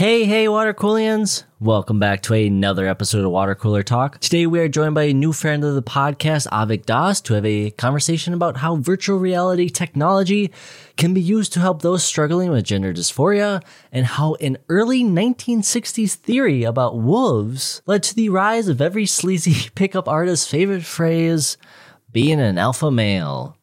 Hey, hey, water coolians! Welcome back to another episode of Water Cooler Talk. Today we are joined by a new friend of the podcast, Avik Das, to have a conversation about how virtual reality technology can be used to help those struggling with gender dysphoria and how an early 1960s theory about wolves led to the rise of every sleazy pickup artist's favorite phrase, being an alpha male.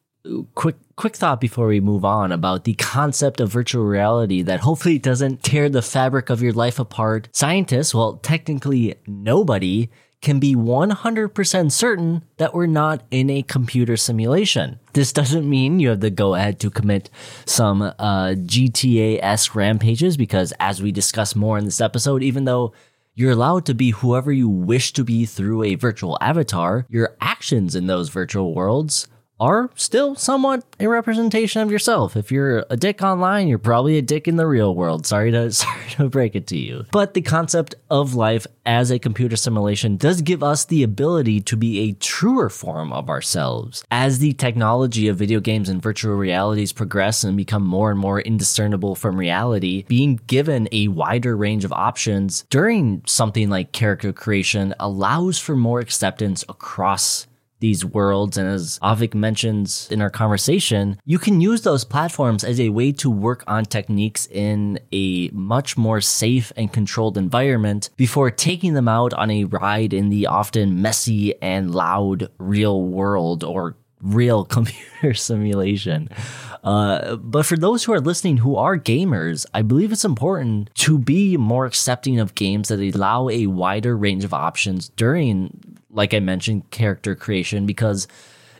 Quick quick thought before we move on about the concept of virtual reality that hopefully doesn't tear the fabric of your life apart. Scientists, well, technically nobody, can be 100% certain that we're not in a computer simulation. This doesn't mean you have to go ahead to commit some uh, GTA esque rampages because, as we discuss more in this episode, even though you're allowed to be whoever you wish to be through a virtual avatar, your actions in those virtual worlds are still somewhat a representation of yourself. If you're a dick online, you're probably a dick in the real world. Sorry to sorry to break it to you. But the concept of life as a computer simulation does give us the ability to be a truer form of ourselves. As the technology of video games and virtual realities progress and become more and more indiscernible from reality, being given a wider range of options during something like character creation allows for more acceptance across these worlds. And as Avik mentions in our conversation, you can use those platforms as a way to work on techniques in a much more safe and controlled environment before taking them out on a ride in the often messy and loud real world or real computer simulation. Uh, but for those who are listening who are gamers, I believe it's important to be more accepting of games that allow a wider range of options during like I mentioned, character creation because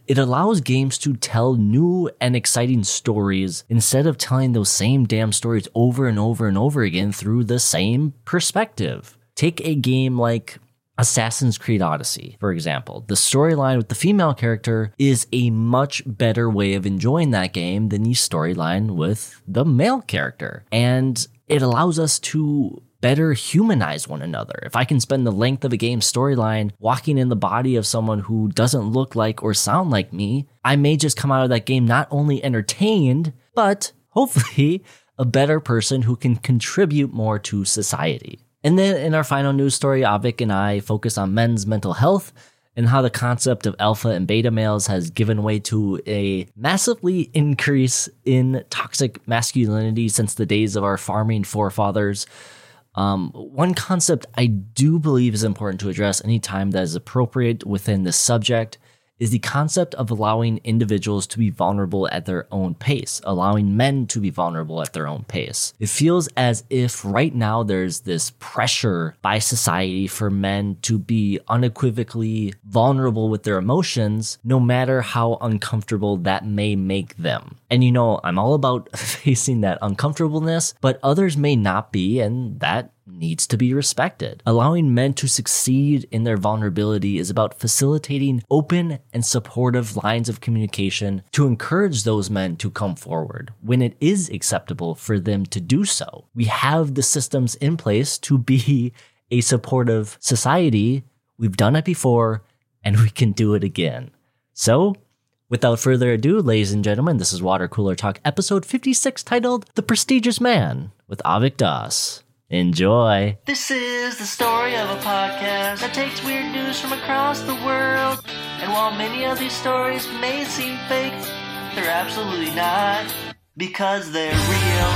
it allows games to tell new and exciting stories instead of telling those same damn stories over and over and over again through the same perspective. Take a game like Assassin's Creed Odyssey, for example. The storyline with the female character is a much better way of enjoying that game than the storyline with the male character. And it allows us to better humanize one another. If I can spend the length of a game storyline walking in the body of someone who doesn't look like or sound like me, I may just come out of that game not only entertained, but hopefully a better person who can contribute more to society. And then in our final news story, Avik and I focus on men's mental health and how the concept of alpha and beta males has given way to a massively increase in toxic masculinity since the days of our farming forefathers. Um, one concept I do believe is important to address anytime that is appropriate within this subject is the concept of allowing individuals to be vulnerable at their own pace, allowing men to be vulnerable at their own pace. It feels as if right now there's this pressure by society for men to be unequivocally vulnerable with their emotions, no matter how uncomfortable that may make them. And you know, I'm all about facing that uncomfortableness, but others may not be, and that needs to be respected. Allowing men to succeed in their vulnerability is about facilitating open and supportive lines of communication to encourage those men to come forward when it is acceptable for them to do so. We have the systems in place to be a supportive society. We've done it before and we can do it again. So, without further ado, ladies and gentlemen, this is Water Cooler Talk episode 56 titled The Prestigious Man with Avik Das. Enjoy. This is the story of a podcast that takes weird news from across the world. And while many of these stories may seem fake, they're absolutely not because they're real.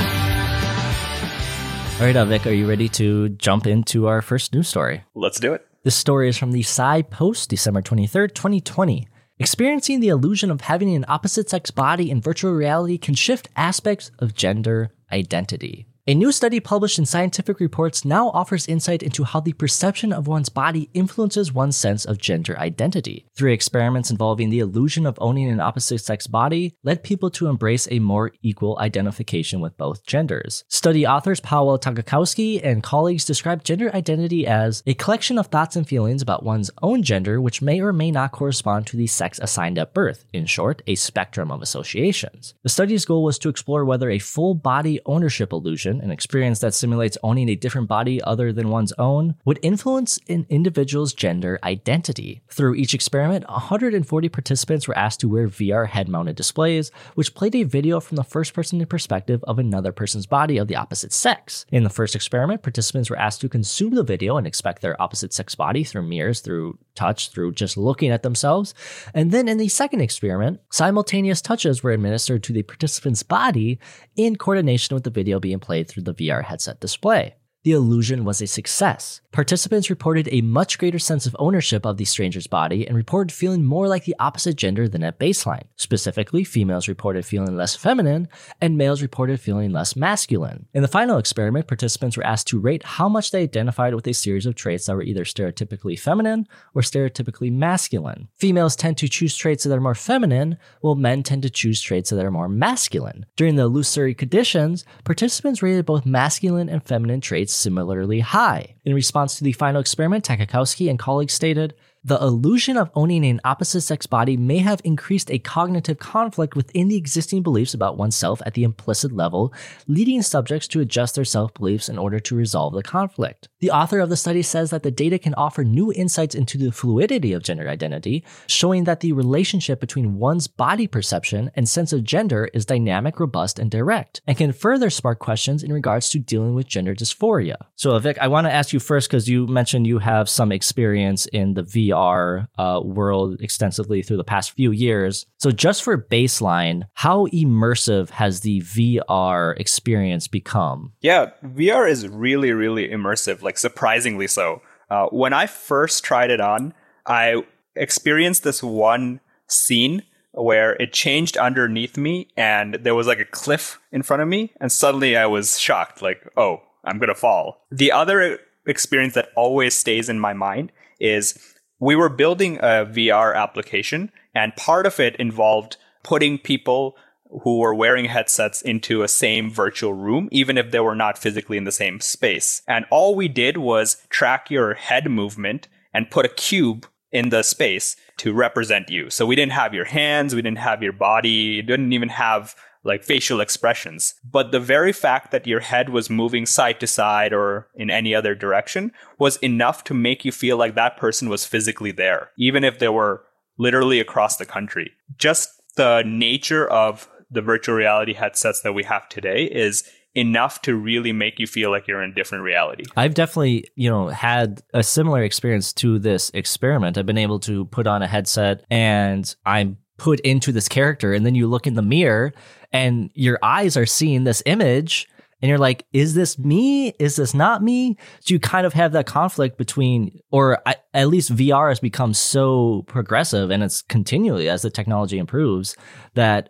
All right, Avik, are you ready to jump into our first news story? Let's do it. This story is from the Psy Post, December 23rd, 2020. Experiencing the illusion of having an opposite sex body in virtual reality can shift aspects of gender identity. A new study published in Scientific Reports now offers insight into how the perception of one's body influences one's sense of gender identity. Three experiments involving the illusion of owning an opposite sex body led people to embrace a more equal identification with both genders. Study authors Paweł Tacikowski and colleagues described gender identity as a collection of thoughts and feelings about one's own gender which may or may not correspond to the sex assigned at birth. In short, a spectrum of associations. The study's goal was to explore whether a full body ownership illusion an experience that simulates owning a different body other than one's own, would influence an individual's gender identity. Through each experiment, 140 participants were asked to wear VR head mounted displays, which played a video from the first person perspective of another person's body of the opposite sex. In the first experiment, participants were asked to consume the video and expect their opposite sex body through mirrors, through touch, through just looking at themselves. And then in the second experiment, simultaneous touches were administered to the participant's body in coordination with the video being played through the VR headset display. The illusion was a success. Participants reported a much greater sense of ownership of the stranger's body and reported feeling more like the opposite gender than at baseline. Specifically, females reported feeling less feminine and males reported feeling less masculine. In the final experiment, participants were asked to rate how much they identified with a series of traits that were either stereotypically feminine or stereotypically masculine. Females tend to choose traits that are more feminine, while men tend to choose traits that are more masculine. During the illusory conditions, participants rated both masculine and feminine traits similarly high. In response to the final experiment, Tacikowski and colleagues stated, the illusion of owning an opposite sex body may have increased a cognitive conflict within the existing beliefs about oneself at the implicit level, leading subjects to adjust their self beliefs in order to resolve the conflict. The author of the study says that the data can offer new insights into the fluidity of gender identity, showing that the relationship between one's body perception and sense of gender is dynamic, robust, and direct, and can further spark questions in regards to dealing with gender dysphoria. So, Vic, I want to ask you first because you mentioned you have some experience in the VR VR uh, world extensively through the past few years. So, just for baseline, how immersive has the VR experience become? Yeah, VR is really, really immersive, like surprisingly so. Uh, when I first tried it on, I experienced this one scene where it changed underneath me and there was like a cliff in front of me, and suddenly I was shocked, like, oh, I'm gonna fall. The other experience that always stays in my mind is we were building a VR application, and part of it involved putting people who were wearing headsets into a same virtual room, even if they were not physically in the same space. And all we did was track your head movement and put a cube in the space to represent you. So we didn't have your hands, we didn't have your body, didn't even have like facial expressions. But the very fact that your head was moving side to side or in any other direction was enough to make you feel like that person was physically there, even if they were literally across the country. Just the nature of the virtual reality headsets that we have today is enough to really make you feel like you're in a different reality. I've definitely, you know, had a similar experience to this experiment. I've been able to put on a headset and I'm put into this character and then you look in the mirror and your eyes are seeing this image and you're like is this me? Is this not me? So you kind of have that conflict between or at least vr has become so progressive and it's continually as the technology improves that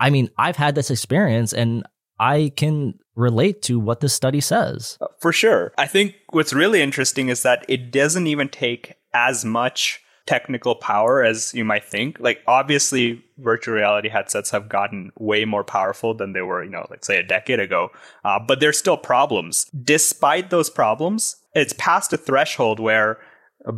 i mean i've had this experience and i can relate to what this study says. Uh, for sure. I think what's really interesting is that it doesn't even take as much technical power as you might think. Like obviously virtual reality headsets have gotten way more powerful than they were, you know, let's say a decade ago. Uh, but there's still problems. Despite those problems, it's past a threshold where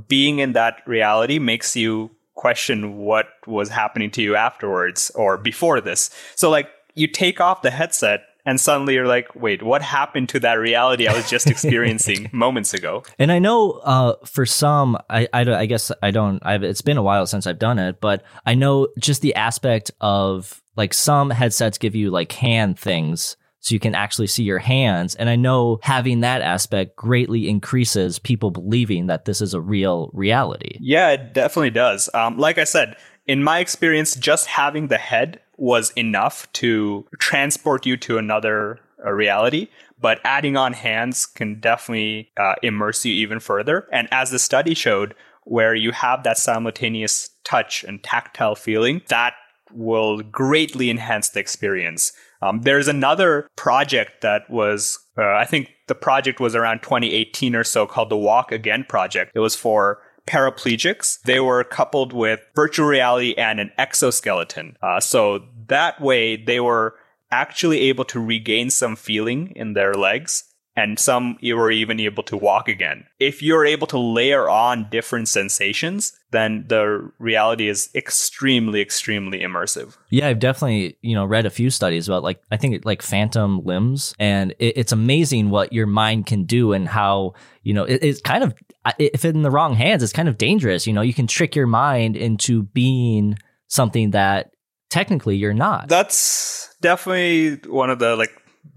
being in that reality makes you question what was happening to you afterwards or before this. So like you take off the headset and suddenly you're like, wait, what happened to that reality I was just experiencing moments ago? And I know uh, for some, I, I, I, guess I don't, I've, it's been a while since I've done it, but I know just the aspect of like some headsets give you like hand things so you can actually see your hands. And I know having that aspect greatly increases people believing that this is a real reality. Yeah, it definitely does. Um, like I said, in my experience, just having the head was enough to transport you to another uh, reality. But adding on hands can definitely uh, immerse you even further. And as the study showed, where you have that simultaneous touch and tactile feeling, that will greatly enhance the experience. Um, there's another project that was, uh, I think the project was around 2018 or so called the Walk Again Project. It was for paraplegics. They were coupled with virtual reality and an exoskeleton. Uh, so that way they were actually able to regain some feeling in their legs and some you were even able to walk again. If you're able to layer on different sensations, then the reality is extremely, extremely immersive. Yeah, I've definitely you know read a few studies about like I think like phantom limbs, and it, it's amazing what your mind can do and how you know it, it's kind of if in the wrong hands, it's kind of dangerous. You know, you can trick your mind into being something that technically you're not. That's definitely one of the like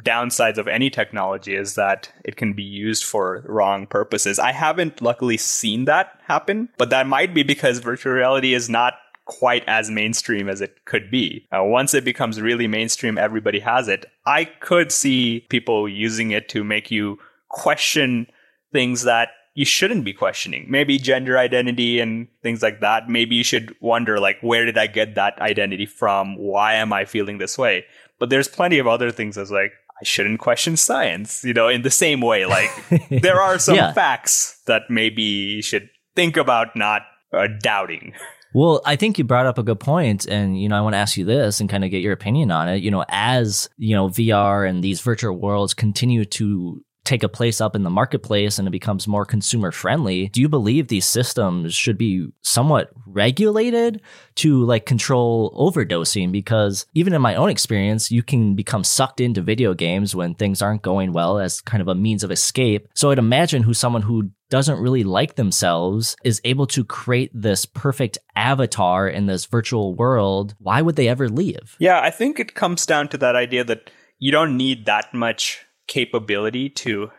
downsides of any technology is that it can be used for wrong purposes. I haven't luckily seen that happen, but that might be because virtual reality is not quite as mainstream as it could be. Uh, once it becomes really mainstream, everybody has it. I could see people using it to make you question things that you shouldn't be questioning. Maybe gender identity and things like that. Maybe you should wonder, like, where did I get that identity from? Why am I feeling this way? But there's plenty of other things as like, I shouldn't question science, you know, in the same way. Like, there are some yeah. facts that maybe you should think about not uh, doubting. Well, I think you brought up a good point, and you know, I want to ask you this and kind of get your opinion on it. You know, as you know, VR and these virtual worlds continue to take a place up in the marketplace and it becomes more consumer friendly, do you believe these systems should be somewhat regulated to like control overdosing? Because even in my own experience, you can become sucked into video games when things aren't going well as kind of a means of escape. So I'd imagine who someone who doesn't really like themselves is able to create this perfect avatar in this virtual world, why would they ever leave? Yeah, I think it comes down to that idea that you don't need that much capability to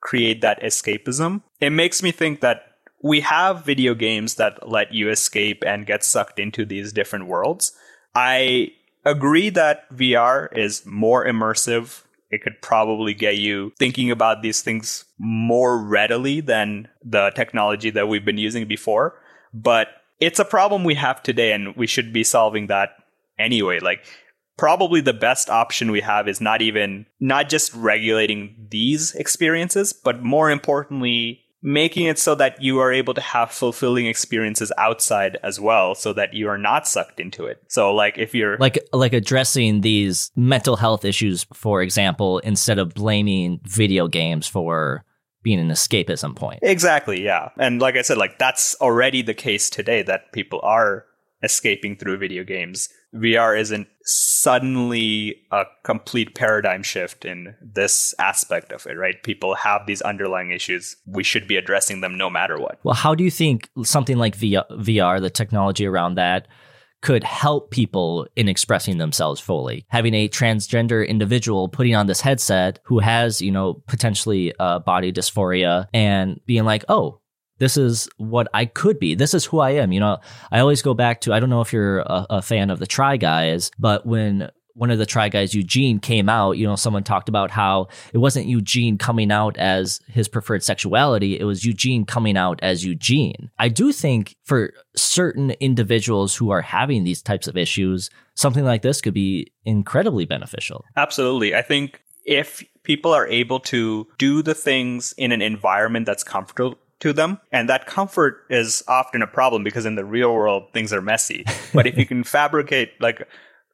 create that escapism. It makes me think that we have video games that let you escape and get sucked into these different worlds. I agree that VR is more immersive. It could probably get you thinking about these things more readily than the technology that we've been using before. But it's a problem we have today, and we should be solving that anyway. Like, probably the best option we have is not even not just regulating these experiences but more importantly making it so that you are able to have fulfilling experiences outside as well so that you are not sucked into it. So like if you're like like addressing these mental health issues for example instead of blaming video games for being an escapism point. Exactly yeah. And like i said like that's already the case today that people are escaping through video games. VR isn't suddenly a complete paradigm shift in this aspect of it, right? People have these underlying issues. We should be addressing them no matter what. Well, how do you think something like VR, the technology around that, could help people in expressing themselves fully. Having a transgender individual putting on this headset who has, you know, potentially uh, body dysphoria and being like, oh, this is what I could be. This is who I am. You know, I always go back to I don't know if you're a, a, fan of the Try Guys, but when one of the Try Guys, Eugene, came out, you know, someone talked about how it wasn't Eugene coming out as his preferred sexuality, it was Eugene coming out as Eugene. I do think for certain individuals who are having these types of issues, something like this could be incredibly beneficial. Absolutely. I think if people are able to do the things in an environment that's comfortable to them. And that comfort is often a problem because in the real world, things are messy. but if you can fabricate like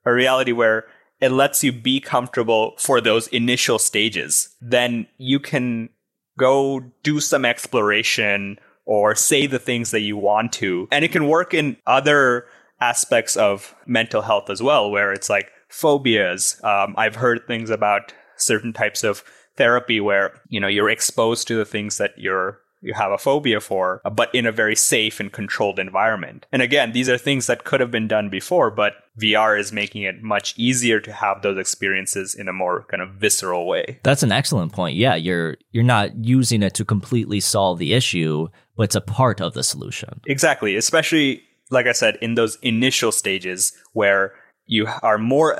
a reality where it lets you be comfortable for those initial stages, then you can go do some exploration or say the things that you want to. And it can work in other aspects of mental health as well, where it's like phobias. Um, I've heard things about certain types of therapy where, you know, you're exposed to the things that you're you have a phobia for, but in a very safe and controlled environment. And again, these are things that could have been done before, but VR is making it much easier to have those experiences in a more kind of visceral way. That's an excellent point. Yeah, you're you're not using it to completely solve the issue, but it's a part of the solution. Exactly, especially like I said in those initial stages where you are more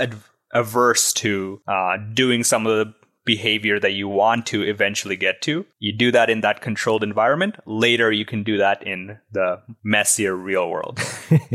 averse to uh, doing some of the behavior that you want to eventually get to. You do that in that controlled environment. Later, you can do that in the messier real world.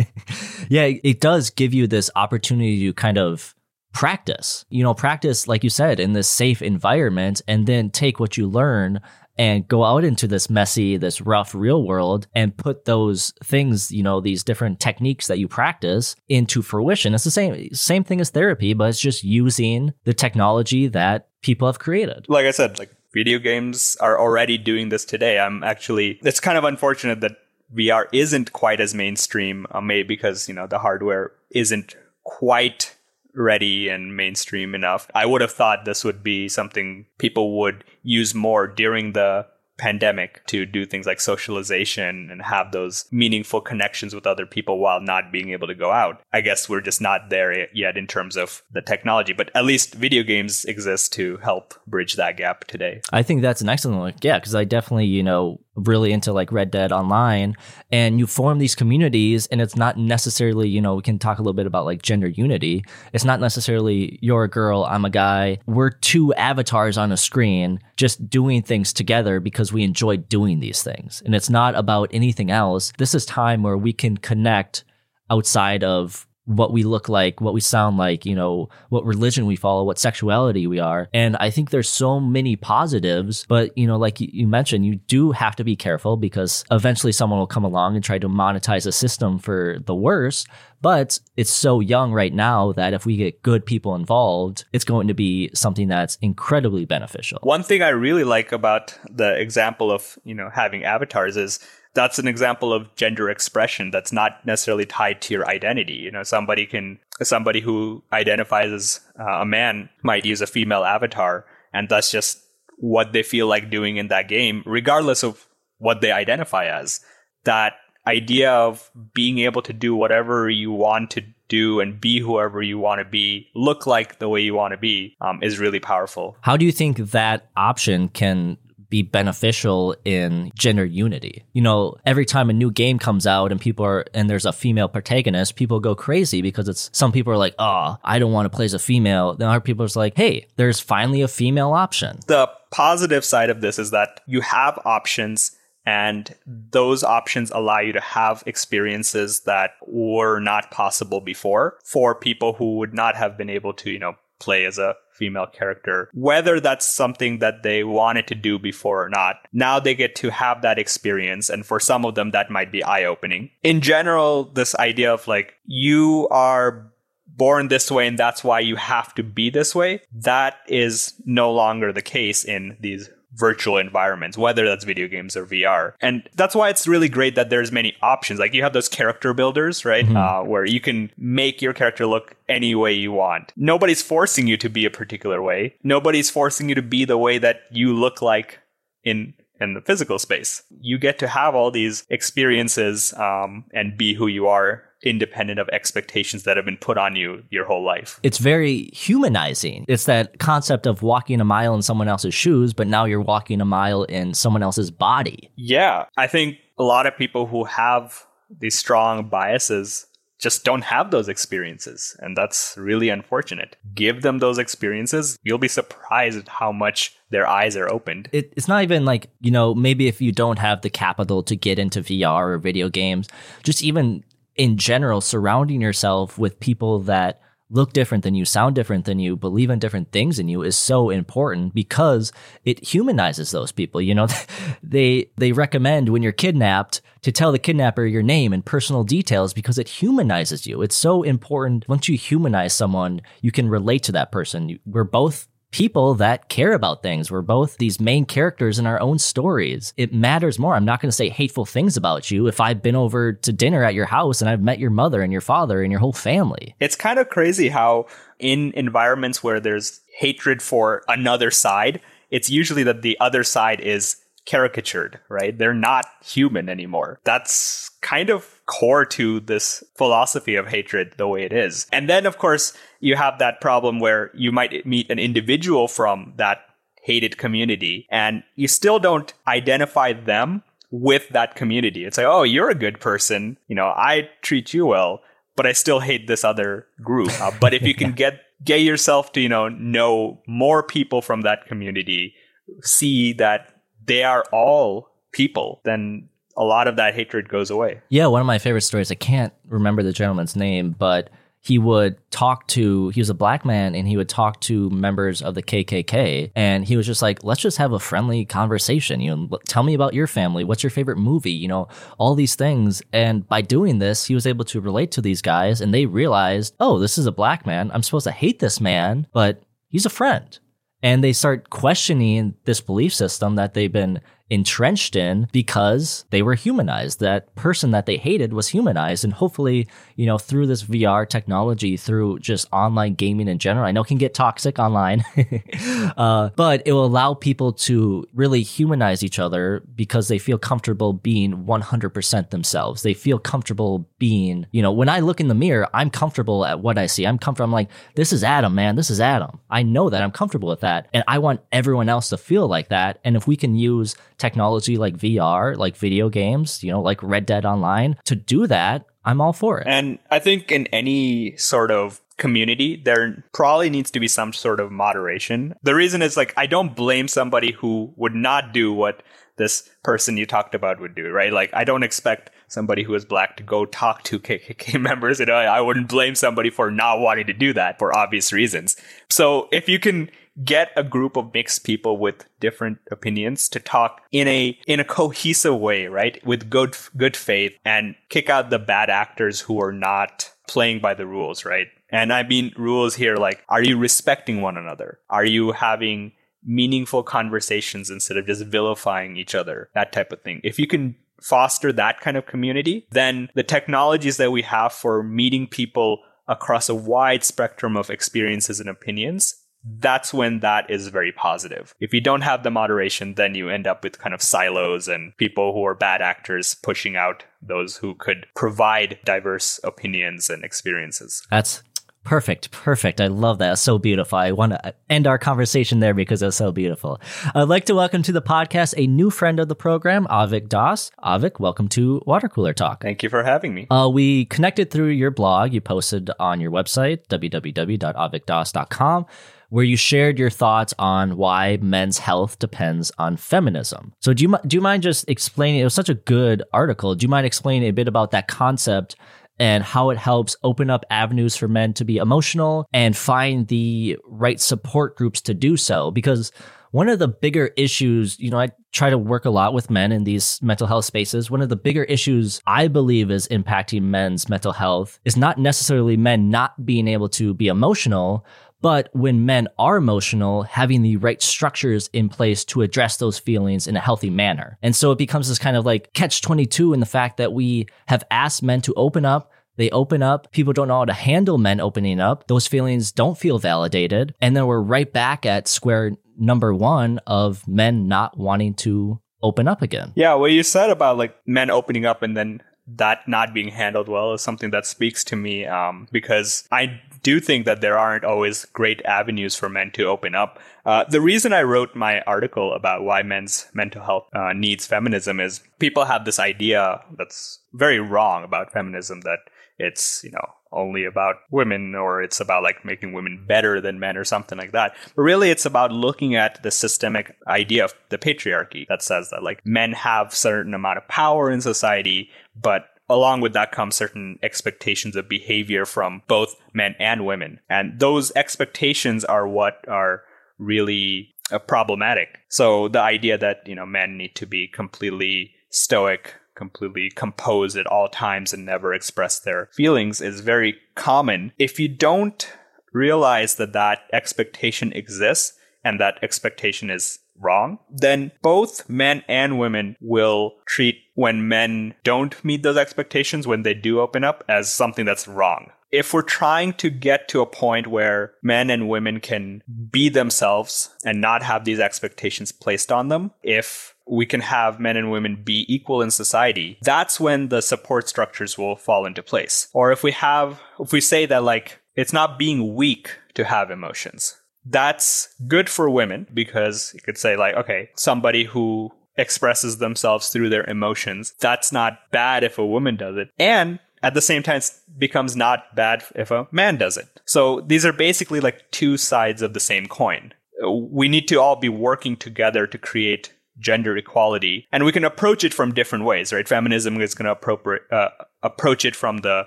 yeah, it does give you this opportunity to kind of practice, you know, practice, like you said, in this safe environment and then take what you learn and go out into this messy, this rough real world and put those things, you know, these different techniques that you practice into fruition. It's the same same thing as therapy, but it's just using the technology that people have created. Like I said, like video games are already doing this today. I'm actually, it's kind of unfortunate that VR isn't quite as mainstream, uh, maybe because, you know, the hardware isn't quite ready and mainstream enough. I would have thought this would be something people would use more during the pandemic to do things like socialization and have those meaningful connections with other people while not being able to go out. I guess we're just not there yet in terms of the technology, but at least video games exist to help bridge that gap today. I think that's an excellent one. Yeah, because I definitely, you know, really into like Red Dead Online and you form these communities and it's not necessarily, you know, we can talk a little bit about like gender unity. It's not necessarily you're a girl, I'm a guy. We're two avatars on a screen just doing things together because we enjoy doing these things. And it's not about anything else. This is time where we can connect outside of what we look like, what we sound like, you know, what religion we follow, what sexuality we are. And I think there's so many positives, but you know, like you mentioned, you do have to be careful because eventually someone will come along and try to monetize a system for the worse. But it's so young right now that if we get good people involved, it's going to be something that's incredibly beneficial. One thing I really like about the example of, you know, having avatars is that's an example of gender expression that's not necessarily tied to your identity. You know, somebody can, somebody who identifies as uh, a man might use a female avatar, and that's just what they feel like doing in that game, regardless of what they identify as. That idea of being able to do whatever you want to do and be whoever you want to be, look like the way you want to be, um, is really powerful. How do you think that option can be beneficial in gender unity. You know, every time a new game comes out and people are and there's a female protagonist, people go crazy because it's some people are like, "Oh, I don't want to play as a female." Then other people are like, "Hey, there's finally a female option." The positive side of this is that you have options and those options allow you to have experiences that were not possible before for people who would not have been able to, you know, play as a female character, whether that's something that they wanted to do before or not. Now they get to have that experience. And for some of them, that might be eye opening. In general, this idea of like, you are born this way and that's why you have to be this way, that is no longer the case in these virtual environments, whether that's video games or VR. And that's why it's really great that there's many options. Like you have those character builders, right? Mm-hmm. Uh, where you can make your character look any way you want. Nobody's forcing you to be a particular way. Nobody's forcing you to be the way that you look like in in the physical space. You get to have all these experiences um, and be who you are independent of expectations that have been put on you your whole life. It's very humanizing. It's that concept of walking a mile in someone else's shoes, but now you're walking a mile in someone else's body. Yeah. I think a lot of people who have these strong biases just don't have those experiences. And that's really unfortunate. Give them those experiences. You'll be surprised at how much their eyes are opened. It, it's not even like, you know, maybe if you don't have the capital to get into VR or video games, just even in general, surrounding yourself with people that look different than you, sound different than you, believe in different things than you is so important because it humanizes those people. You know, they they recommend when you're kidnapped to tell the kidnapper your name and personal details because it humanizes you. It's so important. Once you humanize someone, you can relate to that person. We're both people that care about things. We're both these main characters in our own stories. It matters more. I'm not going to say hateful things about you if I've been over to dinner at your house and I've met your mother and your father and your whole family. It's kind of crazy how in environments where there's hatred for another side, it's usually that the other side is caricatured, right? They're not human anymore. That's kind of core to this philosophy of hatred the way it is. And then, of course, you have that problem where you might meet an individual from that hated community and you still don't identify them with that community. It's like, oh, you're a good person. You know, I treat you well, but I still hate this other group. Uh, but if you can get get yourself to you know know more people from that community, see that they are all people, then a lot of that hatred goes away. Yeah, one of my favorite stories. I can't remember the gentleman's name, but he would talk to he was a black man and he would talk to members of the KKK and he was just like let's just have a friendly conversation you know tell me about your family what's your favorite movie you know all these things and by doing this he was able to relate to these guys and they realized oh this is a black man I'm supposed to hate this man but he's a friend and they start questioning this belief system that they've been entrenched in because they were humanized. That person that they hated was humanized. And hopefully, you know, through this VR technology, through just online gaming in general, I know can get toxic online, uh, but it will allow people to really humanize each other because they feel comfortable being 100% themselves. They feel comfortable being, you know, when I look in the mirror, I'm comfortable at what I see. I'm comfortable. I'm like, this is Adam, man. This is Adam. I know that I'm comfortable with that. And I want everyone else to feel like that. And if we can use technology like VR, like video games, you know, like Red Dead Online to do that, I'm all for it. And I think in any sort of community, there probably needs to be some sort of moderation. The reason is like, I don't blame somebody who would not do what this person you talked about would do, right? Like, I don't expect somebody who is black to go talk to KKK members. And I, I wouldn't blame somebody for not wanting to do that for obvious reasons. So if you can get a group of mixed people with different opinions to talk in a in a cohesive way, right? With good good faith and kick out the bad actors who are not playing by the rules, right? And I mean rules here like are you respecting one another? Are you having meaningful conversations instead of just vilifying each other? That type of thing. If you can foster that kind of community, then the technologies that we have for meeting people across a wide spectrum of experiences and opinions that's when that is very positive. If you don't have the moderation, then you end up with kind of silos and people who are bad actors pushing out those who could provide diverse opinions and experiences. That's Perfect, perfect. I love that. It's so beautiful. I want to end our conversation there because it's so beautiful. I'd like to welcome to the podcast a new friend of the program, Avik Das. Avik, welcome to Water Cooler Talk. Thank you for having me. Uh, we connected through your blog. You posted on your website, www.avikdas.com where you shared your thoughts on why men's health depends on feminism. So do you do you mind just explaining? It was such a good article. Do you mind explaining a bit about that concept and how it helps open up avenues for men to be emotional and find the right support groups to do so? Because one of the bigger issues, you know, I try to work a lot with men in these mental health spaces. One of the bigger issues I believe is impacting men's mental health is not necessarily men not being able to be emotional, but when men are emotional, having the right structures in place to address those feelings in a healthy manner. And so it becomes this kind of like catch 22 in the fact that we have asked men to open up. They open up. People don't know how to handle men opening up. Those feelings don't feel validated. And then we're right back at square number one of men not wanting to open up again. Yeah, what you said about like men opening up and then that not being handled well is something that speaks to me um, because I do think that there aren't always great avenues for men to open up. Uh, the reason I wrote my article about why men's mental health uh, needs feminism is people have this idea that's very wrong about feminism that it's, you know, only about women or it's about like making women better than men or something like that. But really it's about looking at the systemic idea of the patriarchy that says that like men have certain amount of power in society, but along with that comes certain expectations of behavior from both men and women. And those expectations are what are really uh, problematic. So the idea that, you know, men need to be completely stoic, completely composed at all times and never express their feelings is very common. If you don't realize that that expectation exists and that expectation is wrong, then both men and women will treat when men don't meet those expectations, when they do open up, as something that's wrong. If we're trying to get to a point where men and women can be themselves and not have these expectations placed on them, if we can have men and women be equal in society, that's when the support structures will fall into place. Or if we have, if we say that like, it's not being weak to have emotions that's good for women because you could say like, okay, somebody who expresses themselves through their emotions, that's not bad if a woman does it. And at the same time, becomes not bad if a man does it. So these are basically like two sides of the same coin. We need to all be working together to create gender equality, and we can approach it from different ways, right? Feminism is going to uh, approach it from the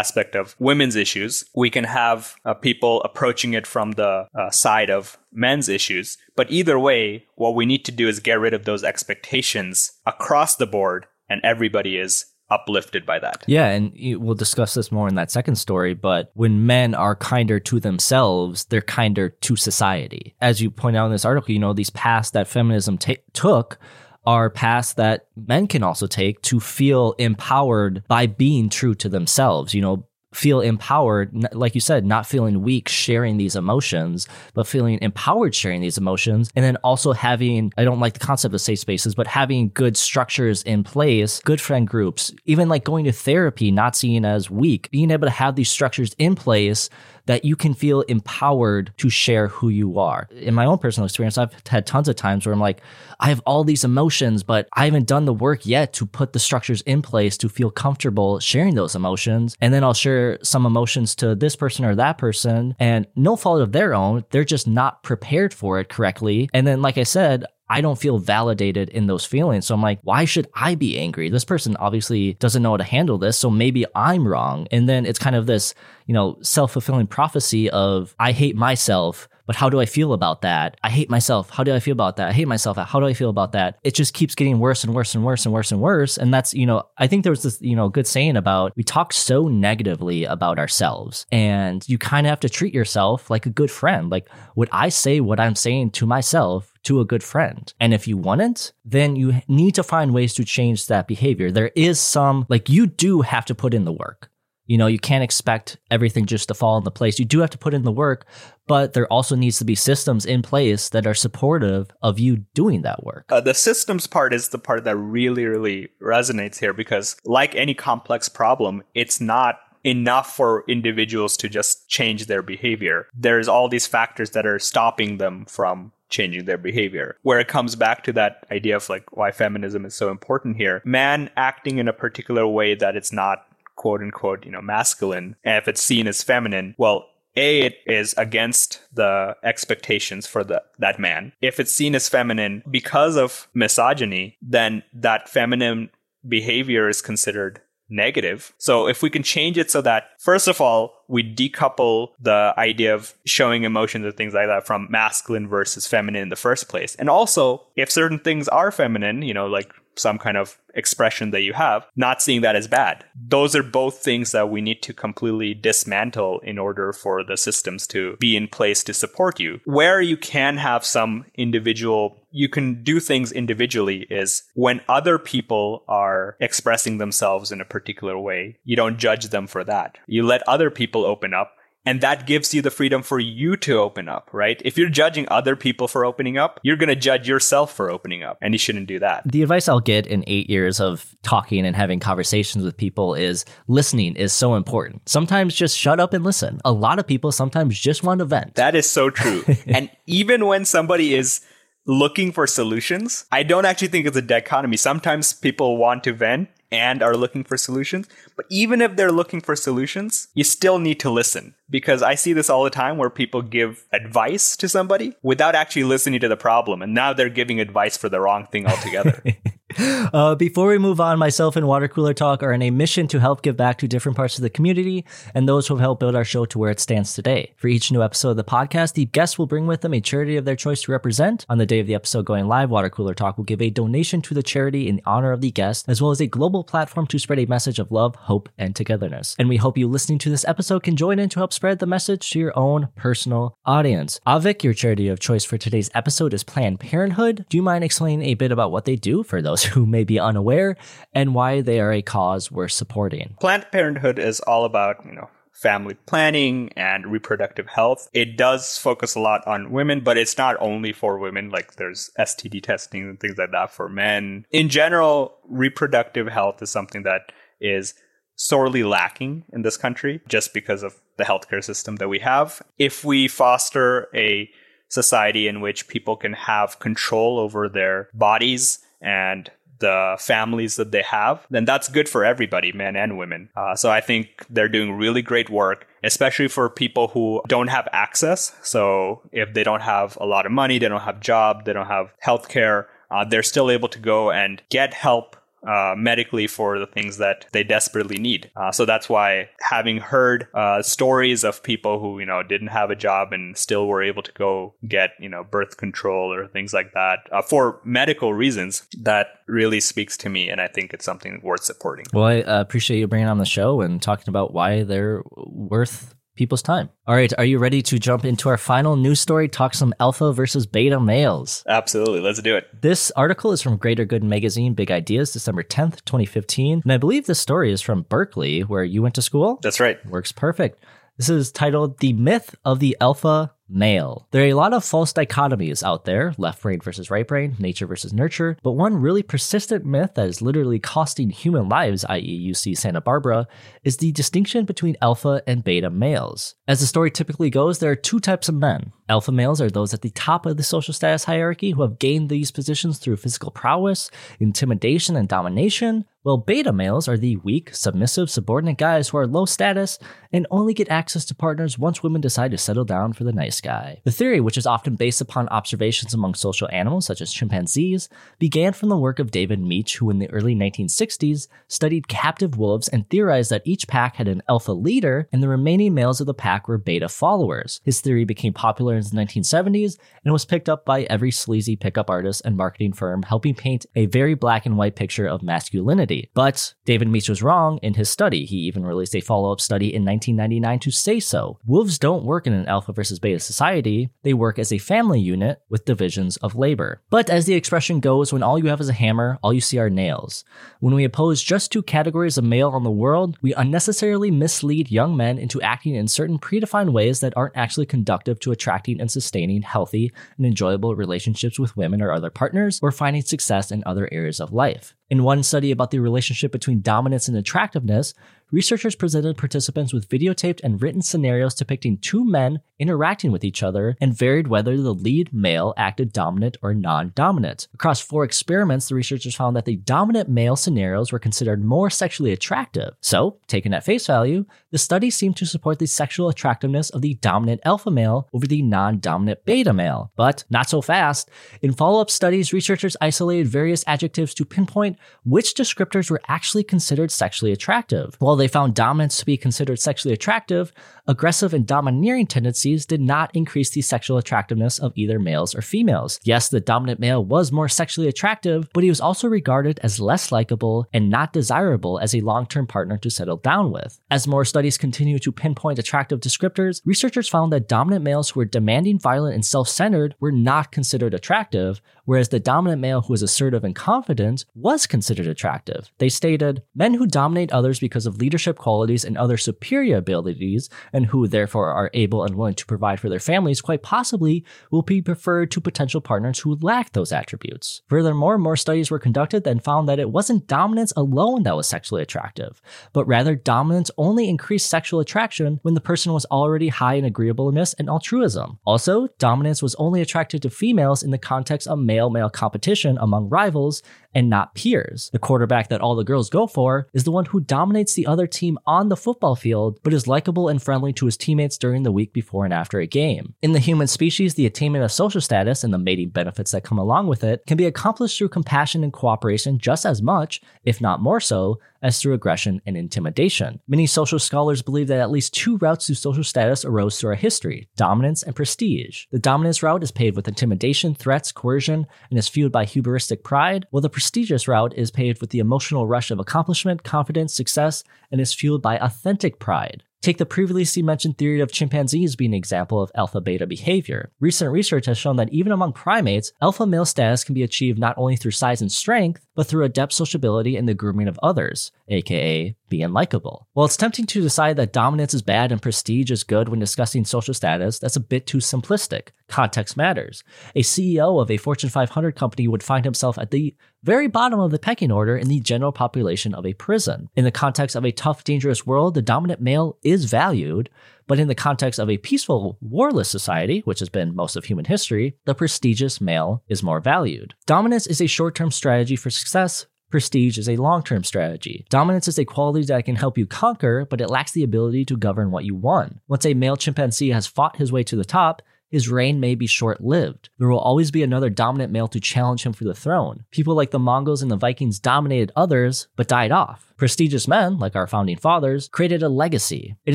aspect of women's issues. We can have uh, people approaching it from the uh, side of men's issues. But either way, what we need to do is get rid of those expectations across the board, and everybody is uplifted by that. Yeah, and we'll discuss this more in that second story, but when men are kinder to themselves, they're kinder to society. As you point out in this article, you know, these paths that feminism ta- took are paths that men can also take to feel empowered by being true to themselves, you know, feel empowered, like you said, not feeling weak sharing these emotions, but feeling empowered sharing these emotions. And then also having, I don't like the concept of safe spaces, but having good structures in place, good friend groups, even like going to therapy, not seen as weak, being able to have these structures in place that you can feel empowered to share who you are. In my own personal experience, I've had tons of times where I'm like, I have all these emotions, but I haven't done the work yet to put the structures in place to feel comfortable sharing those emotions. And then I'll share some emotions to this person or that person, and no fault of their own, they're just not prepared for it correctly. And then, like I said, I don't feel validated in those feelings. So I'm like, why should I be angry? This person obviously doesn't know how to handle this. So maybe I'm wrong. And then it's kind of this, you know, self fulfilling prophecy of I hate myself. But how do I feel about that? I hate myself. How do I feel about that? I hate myself. How do I feel about that? It just keeps getting worse and worse and worse and worse and worse. And that's, you know, I think there was this, you know, good saying about we talk so negatively about ourselves and you kind of have to treat yourself like a good friend. Like, would I say what I'm saying to myself to a good friend. And if you wouldn't, then you need to find ways to change that behavior. There is some, like, you do have to put in the work. You know, you can't expect everything just to fall into place. You do have to put in the work, but there also needs to be systems in place that are supportive of you doing that work. Uh, the systems part is the part that really, really resonates here because, like any complex problem, it's not enough for individuals to just change their behavior. There's all these factors that are stopping them from changing their behavior. Where it comes back to that idea of like why feminism is so important here. Man acting in a particular way that it's not quote unquote, you know, masculine, and if it's seen as feminine, well, a, it is against the expectations for the, that man. If it's seen as feminine because of misogyny, then that feminine behavior is considered negative. So if we can change it so that, first of all, we decouple the idea of showing emotions and things like that from masculine versus feminine in the first place. And also, if certain things are feminine, you know, like some kind of expression that you have, not seeing that as bad. Those are both things that we need to completely dismantle in order for the systems to be in place to support you. Where you can have some individual you can do things individually is when other people are expressing themselves in a particular way, you don't judge them for that. You let other people open up and that gives you the freedom for you to open up, right? If you're judging other people for opening up, you're going to judge yourself for opening up, and you shouldn't do that. The advice I'll get in eight years of talking and having conversations with people is listening is so important. Sometimes just shut up and listen. A lot of people sometimes just want to vent. That is so true. and even when somebody is looking for solutions, I don't actually think it's a dichotomy. Sometimes people want to vent and are looking for solutions. But even if they're looking for solutions, you still need to listen because I see this all the time where people give advice to somebody without actually listening to the problem. And now they're giving advice for the wrong thing altogether. Uh, before we move on, myself and Water Cooler Talk are in a mission to help give back to different parts of the community and those who have helped build our show to where it stands today. For each new episode of the podcast, the guests will bring with them a charity of their choice to represent. On the day of the episode going live, Water Cooler Talk will give a donation to the charity in honor of the guest, as well as a global platform to spread a message of love, hope, and togetherness. And we hope you listening to this episode can join in to help spread the message to your own personal audience. Avik, your charity of choice for today's episode is Planned Parenthood. Do you mind explaining a bit about what they do for those who may be unaware and why they are a cause we're supporting? Planned Parenthood is all about, you know, family planning and reproductive health. It does focus a lot on women, but it's not only for women. Like there's STD testing and things like that for men. In general, reproductive health is something that is sorely lacking in this country just because of the healthcare system that we have. If we foster a society in which people can have control over their bodies and the families that they have, then that's good for everybody, men and women. Uh, so I think they're doing really great work, especially for people who don't have access. So if they don't have a lot of money, they don't have job, they don't have health care, uh, they're still able to go and get help uh, medically for the things that they desperately need. Uh, so that's why having heard uh, stories of people who you know didn't have a job and still were able to go get you know birth control or things like that uh, for medical reasons, that really speaks to me, and I think it's something worth supporting. Well, I uh, appreciate you bringing on the show and talking about why they're worth people's time. All right, are you ready to jump into our final news story? Talk some alpha versus beta males. Absolutely, let's do it. This article is from Greater Good Magazine, Big Ideas, December 10th, 2015. And I believe this story is from Berkeley, where you went to school. That's right. Works perfect. This is titled The Myth of the Alpha male. There are a lot of false dichotomies out there left brain versus right brain, nature versus nurture, but one really persistent myth that is literally costing human lives, i.e., UC Santa Barbara, is the distinction between alpha and beta males. As the story typically goes, there are two types of men. Alpha males are those at the top of the social status hierarchy who have gained these positions through physical prowess, intimidation, and domination, while beta males are the weak, submissive, subordinate guys who are low status and only get access to partners once women decide to settle down for the nice The theory, which is often based upon observations among social animals such as chimpanzees, began from the work of David Mech, who in the early 1960s studied captive wolves and theorized that each pack had an alpha leader and the remaining males of the pack were beta followers. His theory became popular in the 1970s and was picked up by every sleazy pickup artist and marketing firm, helping paint a very black and white picture of masculinity. But David Mech was wrong in his study. He even released a follow up study in 1999 to say so. Wolves don't work in an alpha versus beta society, they work as a family unit with divisions of labor. But as the expression goes, when all you have is a hammer, all you see are nails. When we oppose just two categories of male on the world, we unnecessarily mislead young men into acting in certain predefined ways that aren't actually conductive to attracting and sustaining healthy and enjoyable relationships with women or other partners, or finding success in other areas of life. In one study about the relationship between dominance and attractiveness, researchers presented participants with videotaped and written scenarios depicting two men interacting with each other and varied whether the lead male acted dominant or non dominant. Across four experiments, the researchers found that the dominant male scenarios were considered more sexually attractive. So, taken at face value, the study seemed to support the sexual attractiveness of the dominant alpha male over the non dominant beta male. But not so fast. In follow up studies, researchers isolated various adjectives to pinpoint which descriptors were actually considered sexually attractive. While they found dominance to be considered sexually attractive, aggressive and domineering tendencies did not increase the sexual attractiveness of either males or females. Yes, the dominant male was more sexually attractive, but he was also regarded as less likable and not desirable as a long term partner to settle down with. As more studies continue to pinpoint attractive descriptors, researchers found that dominant males who were demanding, violent, and self centered were not considered attractive, whereas the dominant male who was assertive and confident was considered attractive. They stated, Men who dominate others because of leadership qualities and other superior abilities, and who therefore are able and willing to provide for their families, quite possibly will be preferred to potential partners who lack those attributes. Furthermore, more studies were conducted and found that it wasn't dominance alone that was sexually attractive, but rather dominance only increased sexual attraction when the person was already high in agreeableness and altruism. Also, dominance was only attracted to females in the context of male male competition among rivals and not peers. The quarterback that all the girls go for is the one who dominates the other team on the football field, but is likable and friendly to his teammates during the week before and after a game. In the human species, the attainment of social status and the mating benefits that come along with it can be accomplished through compassion and cooperation just as much, if not more so, as through aggression and intimidation. Many social scholars believe that at least two routes to social status arose through our history dominance and prestige. The dominance route is paved with intimidation, threats, coercion, and is fueled by hubristic pride, while the prestigious route is paved with the emotional rush of accomplishment, confidence, success, and is fueled by authentic pride. Take the previously mentioned theory of chimpanzees being an example of alpha beta behavior. Recent research has shown that even among primates, alpha male status can be achieved not only through size and strength, but through adept sociability and the grooming of others, aka being likable. While it's tempting to decide that dominance is bad and prestige is good when discussing social status, that's a bit too simplistic. Context matters. A CEO of a Fortune 500 company would find himself at the very bottom of the pecking order in the general population of a prison. In the context of a tough, dangerous world, the dominant male is valued, but in the context of a peaceful, warless society, which has been most of human history, the prestigious male is more valued. Dominance is a short term strategy for success. Prestige is a long term strategy. Dominance is a quality that can help you conquer, but it lacks the ability to govern what you want. Once a male chimpanzee has fought his way to the top, his reign may be short lived. There will always be another dominant male to challenge him for the throne. People like the Mongols and the Vikings dominated others, but died off. Prestigious men, like our founding fathers, created a legacy. It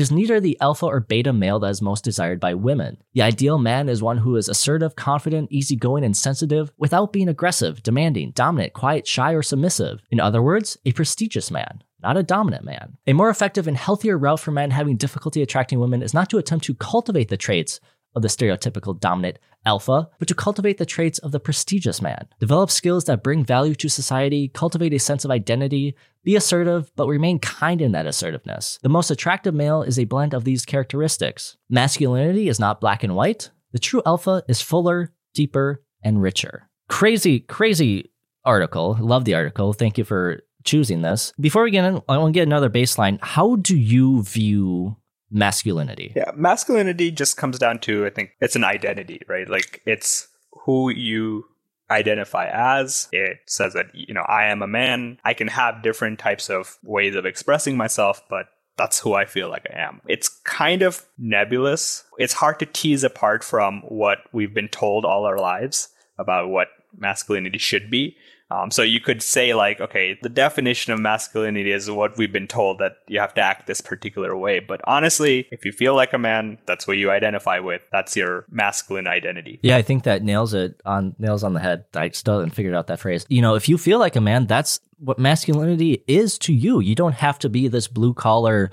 is neither the alpha or beta male that is most desired by women. The ideal man is one who is assertive, confident, easygoing, and sensitive without being aggressive, demanding, dominant, quiet, shy, or submissive. In other words, a prestigious man not a dominant man. A more effective and healthier route for men having difficulty attracting women is not to attempt to cultivate the traits of the stereotypical dominant alpha, but to cultivate the traits of the prestigious man. Develop skills that bring value to society, cultivate a sense of identity, be assertive, but remain kind in that assertiveness. The most attractive male is a blend of these characteristics. Masculinity is not black and white. The true alpha is fuller, deeper, and richer. Crazy, crazy article. Love the article. Thank you for choosing this. Before we get in, I want to get another baseline. How do you view masculinity? Yeah, masculinity just comes down to I think it's an identity, right? Like it's who you identify as. It says that you know, I am a man. I can have different types of ways of expressing myself, but that's who I feel like I am. It's kind of nebulous. It's hard to tease apart from what we've been told all our lives about what masculinity should be. Um, so you could say like, okay, the definition of masculinity is what we've been told that you have to act this particular way. But honestly, if you feel like a man, that's what you identify with. That's your masculine identity. Yeah, I think that nails it on nails on the head. I still haven't figured out that phrase. You know, if you feel like a man, that's what masculinity is to you. You don't have to be this blue collar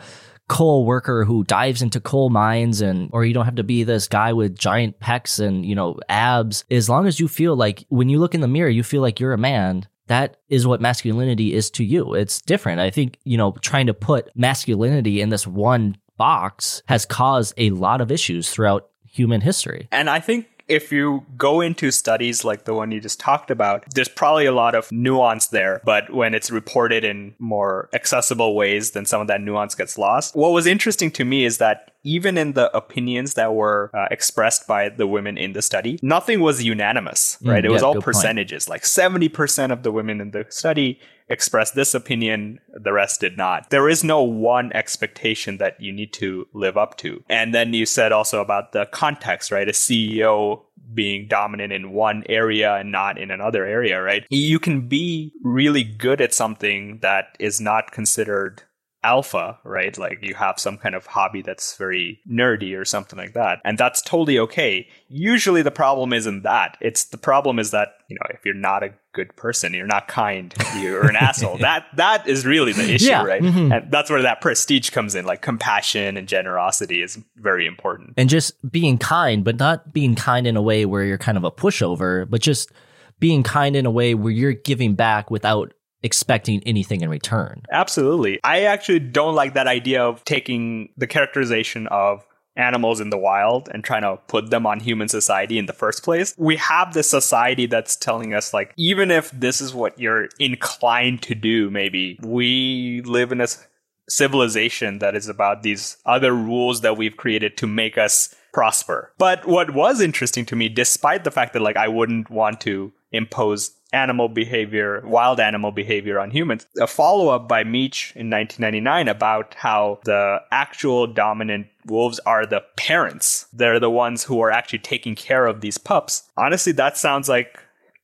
coal worker who dives into coal mines and or you don't have to be this guy with giant pecs and you know abs. As long as you feel like when you look in the mirror you feel like you're a man that is what masculinity is to you. It's different. I think you know trying to put masculinity in this one box has caused a lot of issues throughout human history. And i think if you go into studies like the one you just talked about, there's probably a lot of nuance there. But when it's reported in more accessible ways, then some of that nuance gets lost. What was interesting to me is that even in the opinions that were uh, expressed by the women in the study, nothing was unanimous, right? Mm, it was all percentages. Point. Like 70% of the women in the study expressed this opinion, the rest did not. There is no one expectation that you need to live up to. And then you said also about the context, right? A CEO being dominant in one area and not in another area, right? You can be really good at something that is not considered alpha, right? Like you have some kind of hobby that's very nerdy or something like that. And that's totally okay. Usually the problem isn't that. It's the problem is that, you know, if you're not a good person, you're not kind, you're an asshole. That that is really the issue, yeah. right? Mm-hmm. And that's where that prestige comes in. Like compassion and generosity is very important. And just being kind, but not being kind in a way where you're kind of a pushover, but just being kind in a way where you're giving back without expecting anything in return. Absolutely. I actually don't like that idea of taking the characterization of animals in the wild and trying to put them on human society in the first place. We have this society that's telling us like even if this is what you're inclined to do maybe we live in a civilization that is about these other rules that we've created to make us prosper. But what was interesting to me despite the fact that like I wouldn't want to impose animal behavior, wild animal behavior on humans. A follow up by Mech in 1999 about how the actual dominant wolves are the parents. They're the ones who are actually taking care of these pups. Honestly, that sounds like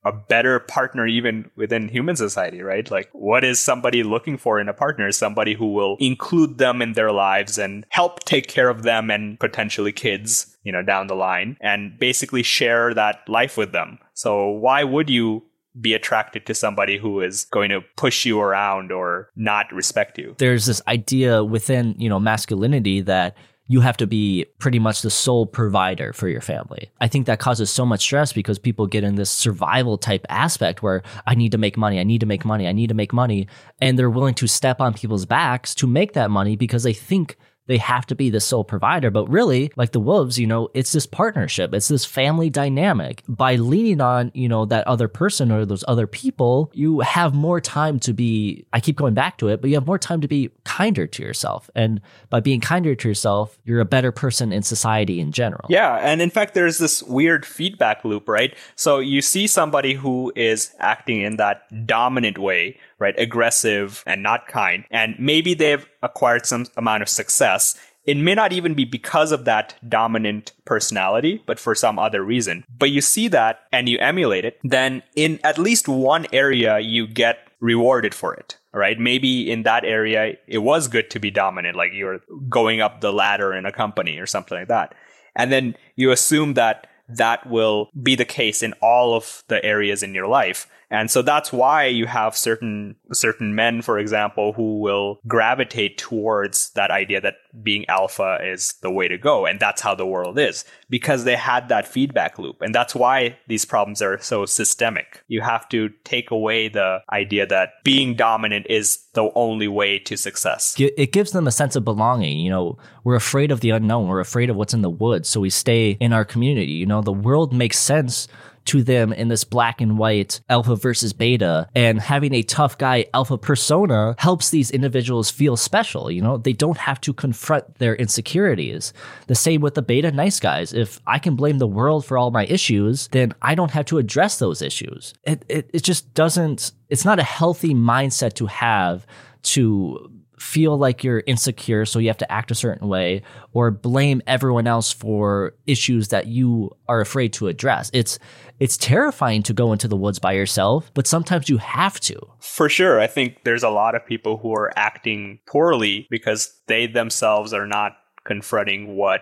a better partner even within human society, right? Like, what is somebody looking for in a partner? Somebody who will include them in their lives and help take care of them and potentially kids, you know, down the line and basically share that life with them. So why would you be attracted to somebody who is going to push you around or not respect you. There's this idea within, you know, masculinity that you have to be pretty much the sole provider for your family. I think that causes so much stress because people get in this survival type aspect where I need to make money, I need to make money, I need to make money. And they're willing to step on people's backs to make that money because they think they have to be the sole provider. But really, like the Wolves, you know, it's this partnership, it's this family dynamic. By leaning on, you know, that other person or those other people, you have more time to be, I keep going back to it, but you have more time to be kinder to yourself. And by being kinder to yourself, you're a better person in society in general. Yeah. And in fact, there's this weird feedback loop, right? So you see somebody who is acting in that dominant way right? Aggressive and not kind. And maybe they've acquired some amount of success It may not even be because of that dominant personality, but for some other reason. But you see that and you emulate it, then in at least one area, you get rewarded for it. Right? Maybe in that area, it was good to be dominant, like you're going up the ladder in a company or something like that. And then you assume that that will be the case in all of the areas in your life. And so that's why you have certain certain men, for example, who will gravitate towards that idea that being alpha is the way to go, and that's how the world is because they had that feedback loop, and that's why these problems are so systemic. You have to take away the idea that being dominant is the only way to success. It gives them a sense of belonging. You know, we're afraid of the unknown. We're afraid of what's in the woods, so we stay in our community. You know, the world makes sense to them in this black and white alpha versus beta. And having a tough guy alpha persona helps these individuals feel special. You know, they don't have to confront their insecurities. The same with the beta nice guys. If I can blame the world for all my issues, then I don't have to address those issues. It, it, it just doesn't, it's not a healthy mindset to have to feel like you're insecure, so you have to act a certain way, or blame everyone else for issues that you are afraid to address. It's it's terrifying to go into the woods by yourself, but sometimes you have to. For sure. I think there's a lot of people who are acting poorly because they themselves are not confronting what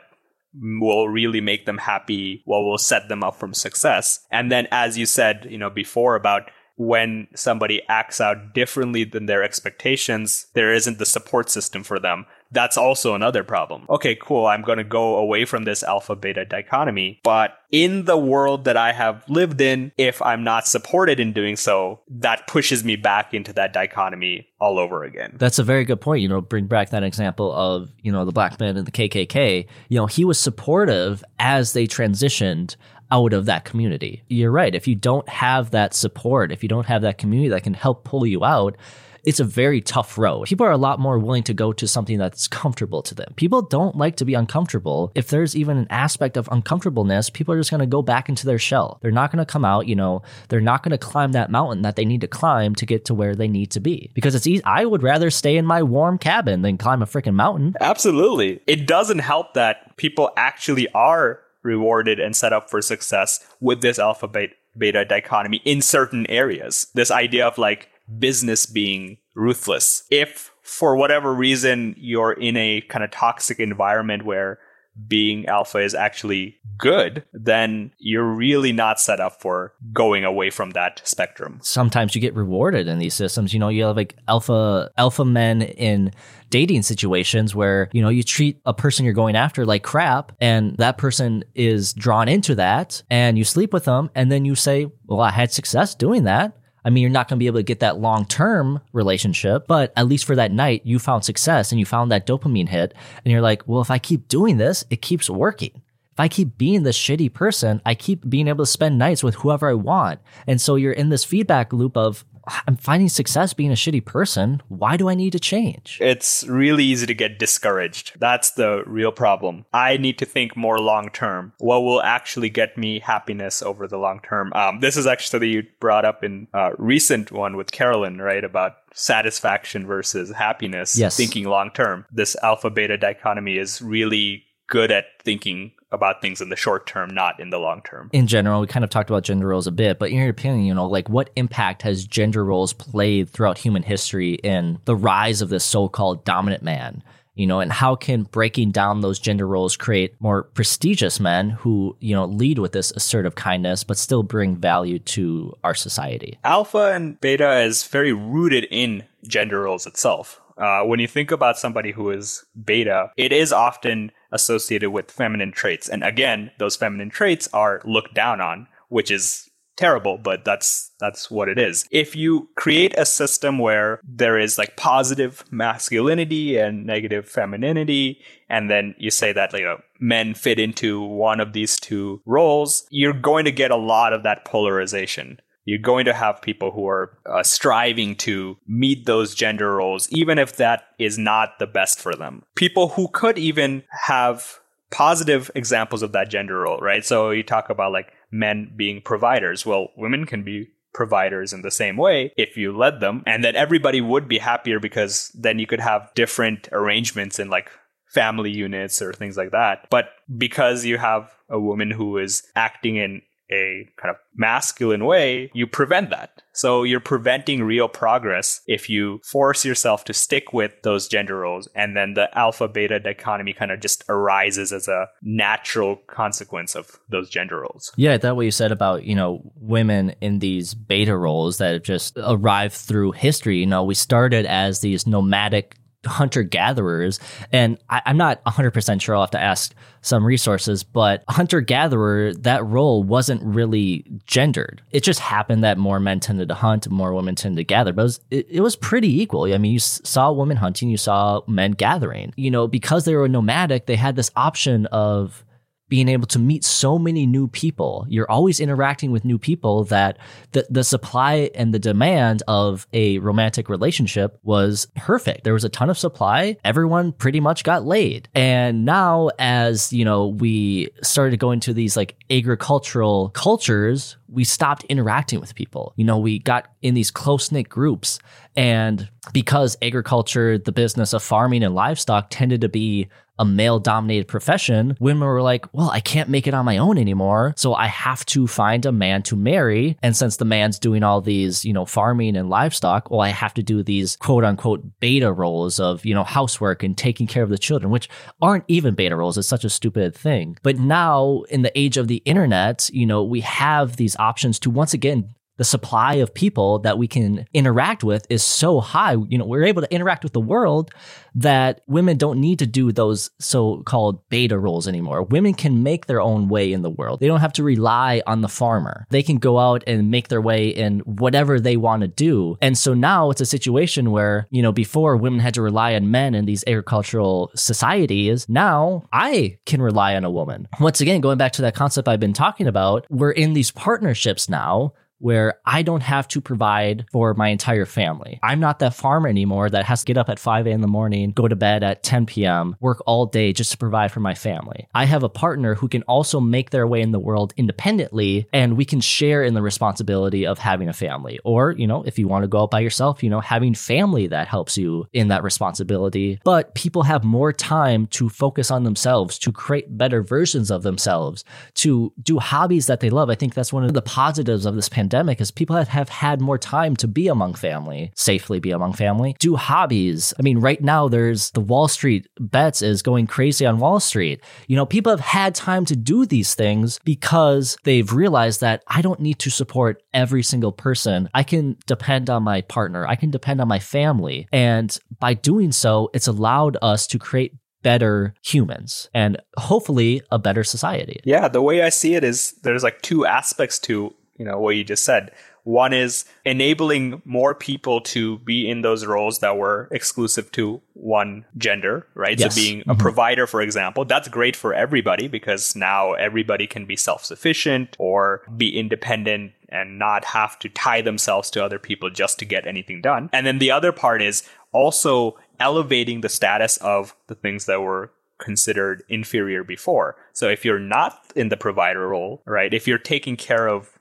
will really make them happy, what will set them up from success. And then as you said, you know, before about when somebody acts out differently than their expectations, there isn't the support system for them. That's also another problem. Okay, cool. I'm going to go away from this alpha beta dichotomy. But in the world that I have lived in, if I'm not supported in doing so, that pushes me back into that dichotomy all over again. That's a very good point. You know, bring back that example of, you know, the black man and the KKK. You know, he was supportive as they transitioned out of that community. You're right. If you don't have that support, if you don't have that community that can help pull you out, it's a very tough road. People are a lot more willing to go to something that's comfortable to them. People don't like to be uncomfortable. If there's even an aspect of uncomfortableness, people are just going to go back into their shell. They're not going to come out, you know, they're not going to climb that mountain that they need to climb to get to where they need to be. Because it's easy. I would rather stay in my warm cabin than climb a freaking mountain. Absolutely. It doesn't help that people actually are rewarded and set up for success with this alpha beta dichotomy in certain areas. This idea of like business being ruthless. If for whatever reason you're in a kind of toxic environment where being alpha is actually good, then you're really not set up for going away from that spectrum. Sometimes you get rewarded in these systems. You know, you have like alpha alpha men in dating situations where, you know, you treat a person you're going after like crap and that person is drawn into that and you sleep with them and then you say, "Well, I had success doing that." I mean, you're not going to be able to get that long term relationship, but at least for that night, you found success and you found that dopamine hit. And you're like, well, if I keep doing this, it keeps working. If I keep being this shitty person, I keep being able to spend nights with whoever I want. And so you're in this feedback loop of, I'm finding success being a shitty person. Why do I need to change? It's really easy to get discouraged. That's the real problem. I need to think more long term. What will actually get me happiness over the long term? Um, this is actually you brought up in a recent one with Carolyn, right? About satisfaction versus happiness. Yes. Thinking long term. This alpha beta dichotomy is really good at thinking about things in the short term, not in the long term. In general, we kind of talked about gender roles a bit, but in your opinion, you know, like what impact has gender roles played throughout human history in the rise of this so-called dominant man? You know, and how can breaking down those gender roles create more prestigious men who, you know, lead with this assertive kindness, but still bring value to our society? Alpha and beta is very rooted in gender roles itself. Uh, when you think about somebody who is beta, it is often associated with feminine traits. And again, those feminine traits are looked down on, which is terrible, but that's that's what it is. If you create a system where there is like positive masculinity and negative femininity, and then you say that you know men fit into one of these two roles, you're going to get a lot of that polarization you're going to have people who are uh, striving to meet those gender roles, even if that is not the best for them. People who could even have positive examples of that gender role, right? So you talk about like men being providers. Well, women can be providers in the same way if you led them, and then everybody would be happier because then you could have different arrangements in like family units or things like that. But because you have a woman who is acting in a kind of masculine way, you prevent that. So you're preventing real progress if you force yourself to stick with those gender roles and then the alpha beta dichotomy kind of just arises as a natural consequence of those gender roles. Yeah, that what you said about, you know, women in these beta roles that have just arrived through history. You know, we started as these nomadic hunter gatherers. And I, am not 100% sure. I'll have to ask some resources, but hunter gatherer, that role wasn't really gendered. It just happened that more men tended to hunt, more women tended to gather, but it was, it, it was pretty equal. I mean, you saw women hunting, you saw men gathering. You know, because they were nomadic, they had this option of being able to meet so many new people. You're always interacting with new people that the, the supply and the demand of a romantic relationship was perfect. There was a ton of supply. Everyone pretty much got laid. And now as, you know, we started going to these like agricultural cultures, we stopped interacting with people. You know, we got in these close knit groups. And because agriculture, the business of farming and livestock tended to be a male dominated profession, women were like, well, I can't make it on my own anymore. So I have to find a man to marry. And since the man's doing all these, you know, farming and livestock, well, I have to do these quote unquote beta roles of, you know, housework and taking care of the children, which aren't even beta roles. It's such a stupid thing. But now in the age of the internet, you know, we have these options to once again the supply of people that we can interact with is so high. You know, we're able to interact with the world that women don't need to do those so-called beta roles anymore. Women can make their own way in the world. They don't have to rely on the farmer. They can go out and make their way in whatever they want to do. And so now it's a situation where, you know, before women had to rely on men in these agricultural societies, now I can rely on a woman. Once again, going back to that concept I've been talking about, we're in these partnerships now where I don't have to provide for my entire family. I'm not that farmer anymore that has to get up at 5 a.m. in the morning, go to bed at 10 p.m., work all day just to provide for my family. I have a partner who can also make their way in the world independently and we can share in the responsibility of having a family. Or, you know, if you want to go out by yourself, you know, having family that helps you in that responsibility. But people have more time to focus on themselves, to create better versions of themselves, to do hobbies that they love. I think that's one of the positives of this pandemic pandemic is people have, have had more time to be among family, safely be among family, do hobbies. I mean, right now there's the Wall Street bets is going crazy on Wall Street. You know, people have had time to do these things because they've realized that I don't need to support every single person. I can depend on my partner. I can depend on my family. And by doing so, it's allowed us to create better humans and hopefully a better society. Yeah, the way I see it is there's like two aspects to you know what you just said one is enabling more people to be in those roles that were exclusive to one gender, right? Yes. So being a mm-hmm. provider, for example, that's great for everybody because now everybody can be self-sufficient or be independent and not have to tie themselves to other people just to get anything done. And then the other part is also elevating the status of the things that were considered inferior before. So if you're not in the provider role, right? If you're taking care of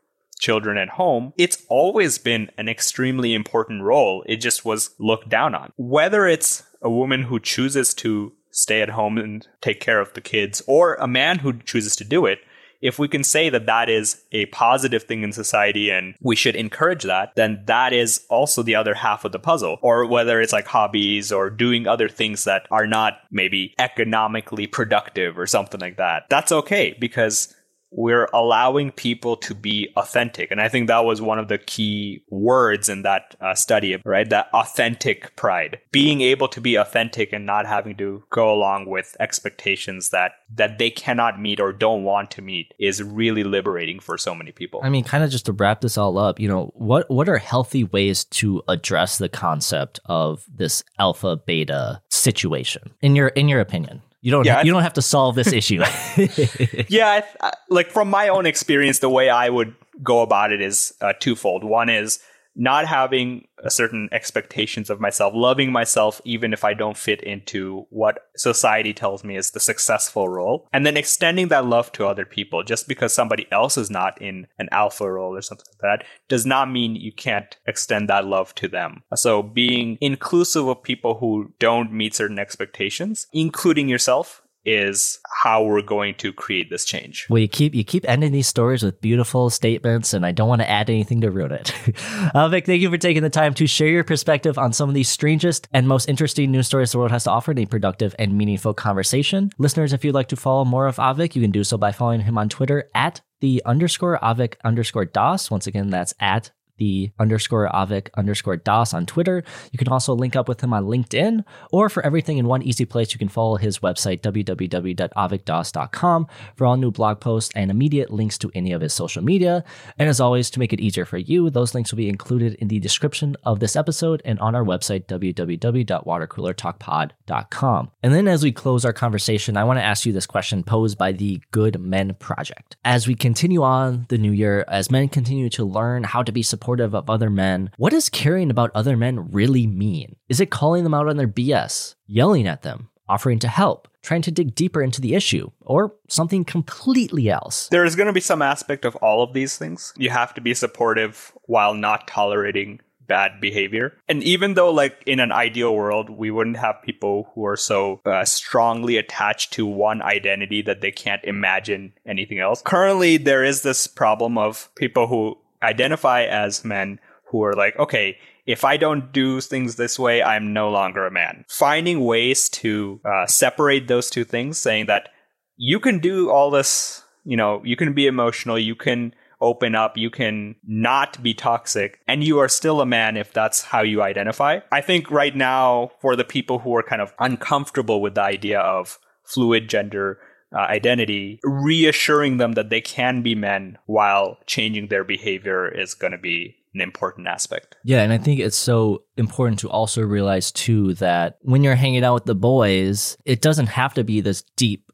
children at home, it's always been an extremely important role. It just was looked down on. Whether it's a woman who chooses to stay at home and take care of the kids or a man who chooses to do it, if we can say that that is a positive thing in society and we should encourage that, then that is also the other half of the puzzle. Or whether it's like hobbies or doing other things that are not maybe economically productive or something like that. That's okay because we're allowing people to be authentic. And I think that was one of the key words in that uh, study, right? That authentic pride, being able to be authentic and not having to go along with expectations that, that they cannot meet or don't want to meet is really liberating for so many people. I mean, kind of just to wrap this all up, you know, what, what are healthy ways to address the concept of this alpha beta situation in your, in your opinion? You don't. Yeah, you don't have to solve this issue. yeah, I, like from my own experience, the way I would go about it is uh, twofold. One is not having a certain expectations of myself, loving myself even if I don't fit into what society tells me is the successful role, and then extending that love to other people. Just because somebody else is not in an alpha role or something like that does not mean you can't extend that love to them. So being inclusive of people who don't meet certain expectations, including yourself, is how we're going to create this change. Well, you keep you keep ending these stories with beautiful statements, and I don't want to add anything to ruin it. uh, Vic, thank you for taking the time to share your perspective on some of these strangest and most interesting news stories the world has to offer in a productive and meaningful conversation. Listeners, if you'd like to follow more of Avik, you can do so by following him on Twitter at the underscore Avik underscore Das. Once again, that's at the underscore Avik underscore Das on Twitter. You can also link up with him on LinkedIn, or for everything in one easy place, you can follow his website, www.avikdas.com, for all new blog posts and immediate links to any of his social media. And as always, to make it easier for you, those links will be included in the description of this episode and on our website, www.watercoolertalkpod.com. And then as we close our conversation, I want to ask you this question posed by the Good Men Project. As we continue on the new year, as men continue to learn how to be supportive supportive of other men, what does caring about other men really mean? Is it calling them out on their BS, yelling at them, offering to help, trying to dig deeper into the issue, or something completely else? There is going to be some aspect of all of these things. You have to be supportive while not tolerating bad behavior. And even though, like, in an ideal world, we wouldn't have people who are so uh, strongly attached to one identity that they can't imagine anything else. Currently, there is this problem of people who identify as men who are like, okay, if I don't do things this way, I'm no longer a man. Finding ways to uh, separate those two things, saying that you can do all this, you know, you can be emotional, you can open up, you can not be toxic, and you are still a man if that's how you identify. I think right now, for the people who are kind of uncomfortable with the idea of fluid gender, uh, identity, reassuring them that they can be men while changing their behavior is going to be an important aspect. Yeah, and I think it's so important to also realize too that when you're hanging out with the boys, it doesn't have to be this deep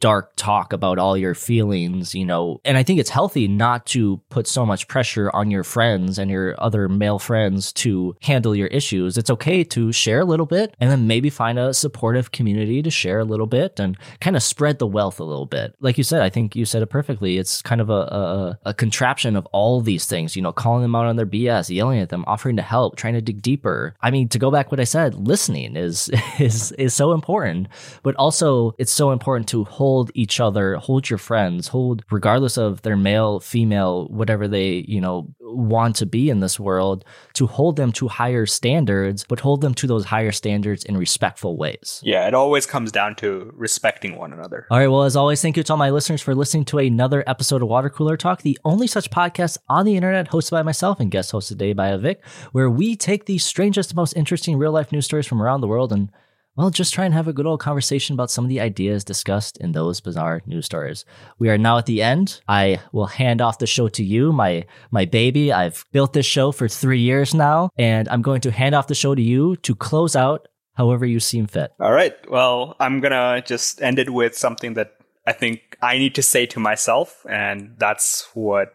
dark talk about all your feelings, you know. And I think it's healthy not to put so much pressure on your friends and your other male friends to handle your issues. It's okay to share a little bit and then maybe find a supportive community to share a little bit and kind of spread the wealth a little bit. Like you said, I think you said it perfectly. It's kind of a, a, a contraption of all these things, you know, calling them out on their BS, yelling at them, offering to help, trying to dig deeper. I mean, to go back what I said, listening is is is so important, but also it's so important to hold hold each other, hold your friends, hold regardless of their male, female, whatever they, you know, want to be in this world, to hold them to higher standards, but hold them to those higher standards in respectful ways. Yeah, it always comes down to respecting one another. All right, well, as always, thank you to all my listeners for listening to another episode of Water Cooler Talk, the only such podcast on the internet hosted by myself and guest hosted today by Avik, where we take the strangest, most interesting real life news stories from around the world and well, just try and have a good old conversation about some of the ideas discussed in those bizarre news stories. We are now at the end. I will hand off the show to you, my my baby. I've built this show for three years now, and I'm going to hand off the show to you to close out however you seem fit. All right. Well, I'm gonna just end it with something that I think I need to say to myself, and that's what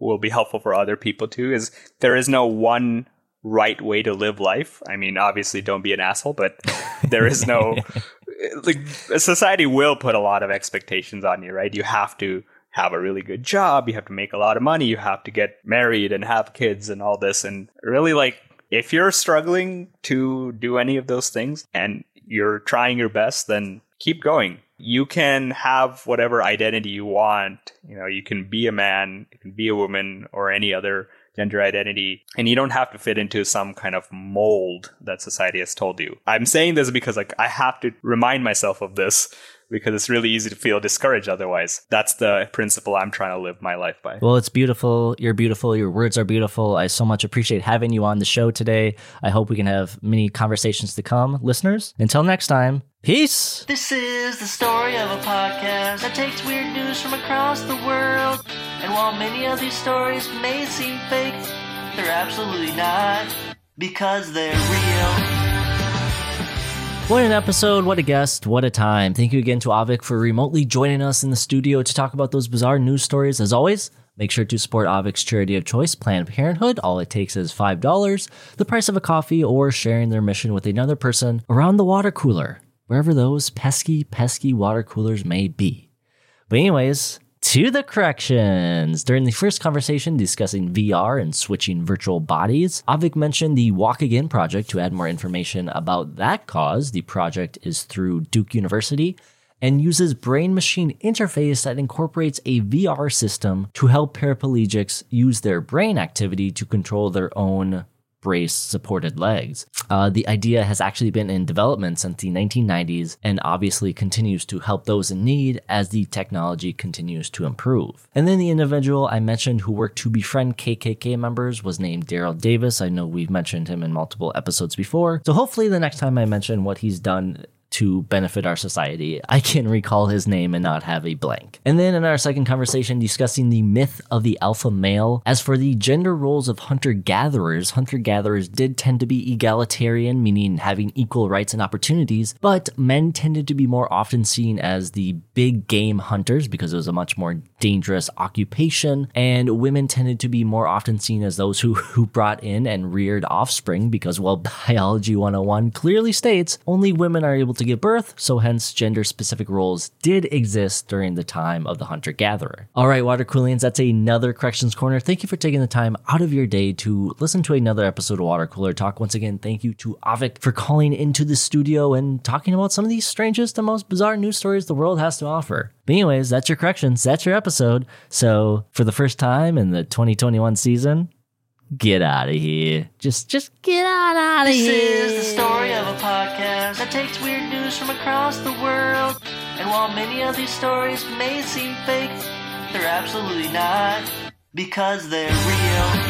will be helpful for other people too. Is there is no one right way to live life. I mean, obviously, don't be an asshole, but there is no like society will put a lot of expectations on you, right? You have to have a really good job, you have to make a lot of money, you have to get married and have kids and all this, and really like if you're struggling to do any of those things and you're trying your best, then keep going. You can have whatever identity you want. You know, you can be a man, you can be a woman, or any other gender identity and you don't have to fit into some kind of mold that society has told you. I'm saying this because like I have to remind myself of this because it's really easy to feel discouraged otherwise. That's the principle I'm trying to live my life by. Well, it's beautiful. You're beautiful. Your words are beautiful. I so much appreciate having you on the show today. I hope we can have many conversations to come. Listeners, until next time, peace. This is the story of a podcast that takes weird news from across the world. And while many of these stories may seem fake, they're absolutely not because they're real. What an episode, what a guest, what a time. Thank you again to Avik for remotely joining us in the studio to talk about those bizarre news stories. As always, Make sure to support Avik's charity of choice, Planned Parenthood. All it takes is $5, the price of a coffee, or sharing their mission with another person around the water cooler, wherever those pesky, pesky water coolers may be. But, anyways, to the corrections. During the first conversation discussing VR and switching virtual bodies, Avik mentioned the Walk Again project. To add more information about that cause, the project is through Duke University and uses brain machine interface that incorporates a VR system to help paraplegics use their brain activity to control their own brace supported legs. Uh, the idea has actually been in development since the 1990s and obviously continues to help those in need as the technology continues to improve. And then the individual I mentioned who worked to befriend KKK members was named Daryl Davis. I know we've mentioned him in multiple episodes before. So hopefully the next time I mention what he's done to benefit our society. I can recall his name and not have a blank. And then in our second conversation, discussing the myth of the alpha male. As for the gender roles of hunter gatherers, hunter gatherers did tend to be egalitarian, meaning having equal rights and opportunities, but men tended to be more often seen as the big game hunters because it was a much more dangerous occupation, and women tended to be more often seen as those who, who brought in and reared offspring because, well, Biology 101 clearly states only women are able to give birth, so hence gender specific roles did exist during the time of the hunter gatherer. All right, Water Coolians, that's another Corrections Corner. Thank you for taking the time out of your day to listen to another episode of Water Cooler Talk. Once again, thank you to Avik for calling into the studio and talking about some of these strangest and most bizarre news stories the world has to offer. But anyways, that's your corrections. That's your episode. So for the first time in the 2021 season, get out of here. Just, just get out, of This here. is the story of a podcast that takes weird news from across the world. And while many of these stories may seem fake, they're absolutely not. Because they're real.